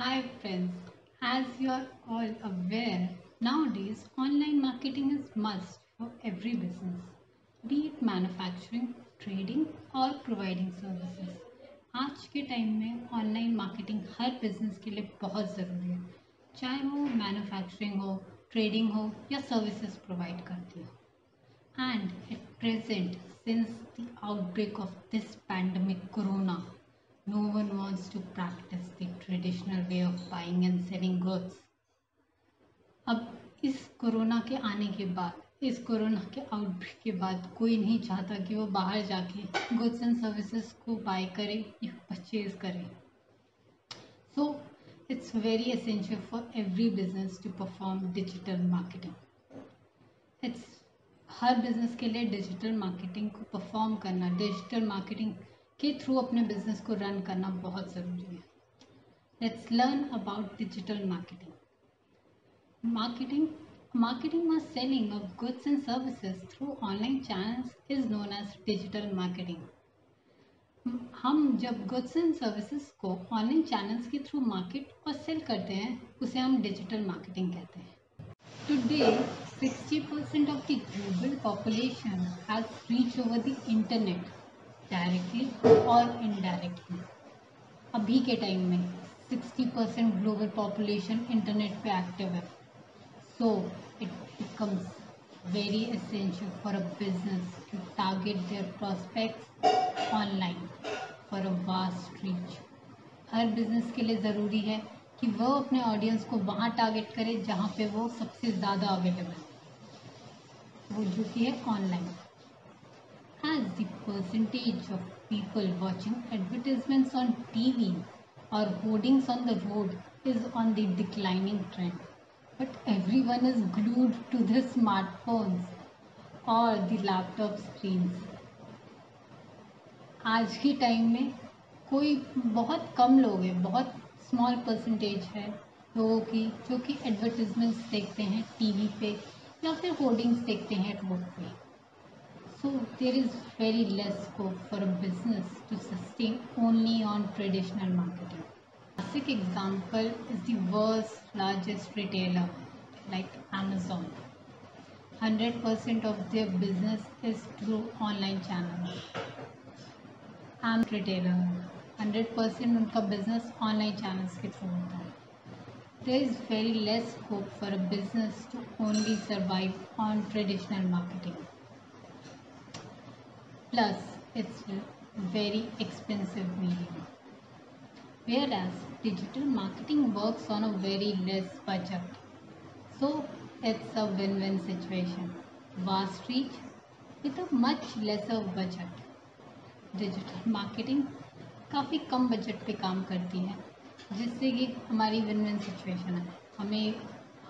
Hi friends, as you are all aware, nowadays online marketing is must for every business, be it manufacturing, trading or providing services. आज के time में online marketing हर business के लिए बहुत ज़रूरी है चाहे वो मैन्युफैक्चरिंग हो ट्रेडिंग हो या सर्विसेज़ प्रोवाइड करती हो and at present since the outbreak of this pandemic corona no one wants to practice and अब इस कोरोना के आने के बाद, इस कोरोना के आउटब्रेक के बाद कोई नहीं चाहता कि वो बाहर जाके गुड्स एंड सर्विसेज़ को बाय करे या परचेज करे। So it's very essential for every business to perform digital marketing it's her business के लिए डिजिटल मार्केटिंग को परफॉर्म करना डिजिटल मार्केटिंग के थ्रू अपने बिज़नेस को रन करना बहुत ज़रूरी है। Let's learn about digital marketing marketing marketing और selling of goods and services through online channels is known as digital marketing हम जब गुड्स एंड सर्विसेज़ को ऑनलाइन चैनल्स के थ्रू मार्केट और सेल करते हैं उसे हम डिजिटल मार्केटिंग कहते हैं। Today, 60% of the global population has reached over the internet directly और इनडायरेक्टली अभी के टाइम में 60 परसेंट ग्लोबल पॉपुलेशन इंटरनेट पे एक्टिव है। So it becomes very essential for a business to target their prospects online for a vast reach her business के लिए ज़रूरी है कि वो अपने ऑडियंस को वहाँ टारगेट करे जहाँ पे वो सबसे ज़्यादा अवेलेबल वो जो कि है online as the percentage of people watching advertisements on TV or hoardings on the road is on the declining trend. But everyone is glued to their smartphones or the laptop screens. आज के time में कोई बहुत कम लोग हैं बहुत small percentage है लोगों की जो कि एडवर्टीजमेंट्स देखते हैं टीवी पे या फिर होर्डिंग्स देखते हैं रोड पे So there is very less scope for a business to sustain only on traditional marketing. Classic example is the world's largest retailer like Amazon. 100% of their business is through online channels. I'm retailer 100% उनका business online channels के through होता है There is very less scope for a business to only survive on traditional marketing. plus it's very expensive medium. Whereas digital marketing works on a very less budget. So it's a win-win situation. Vast reach with a much lesser budget. Digital marketing काफ़ी कम budget पे काम करती है जिससे कि हमारी win win situation है हमें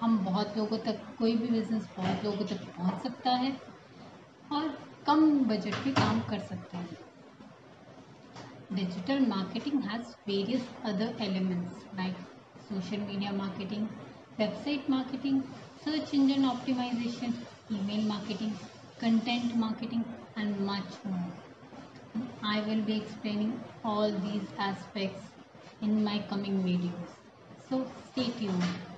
हम बहुत लोगों तक कोई भी बिज़नेस बहुत लोगों तक पहुँच सकता है कम बजट में काम कर सकते हैं digital marketing has various other elements like social media marketing website marketing search engine optimization email marketing content marketing and much more I will be explaining all these aspects in my coming videos. So, stay tuned.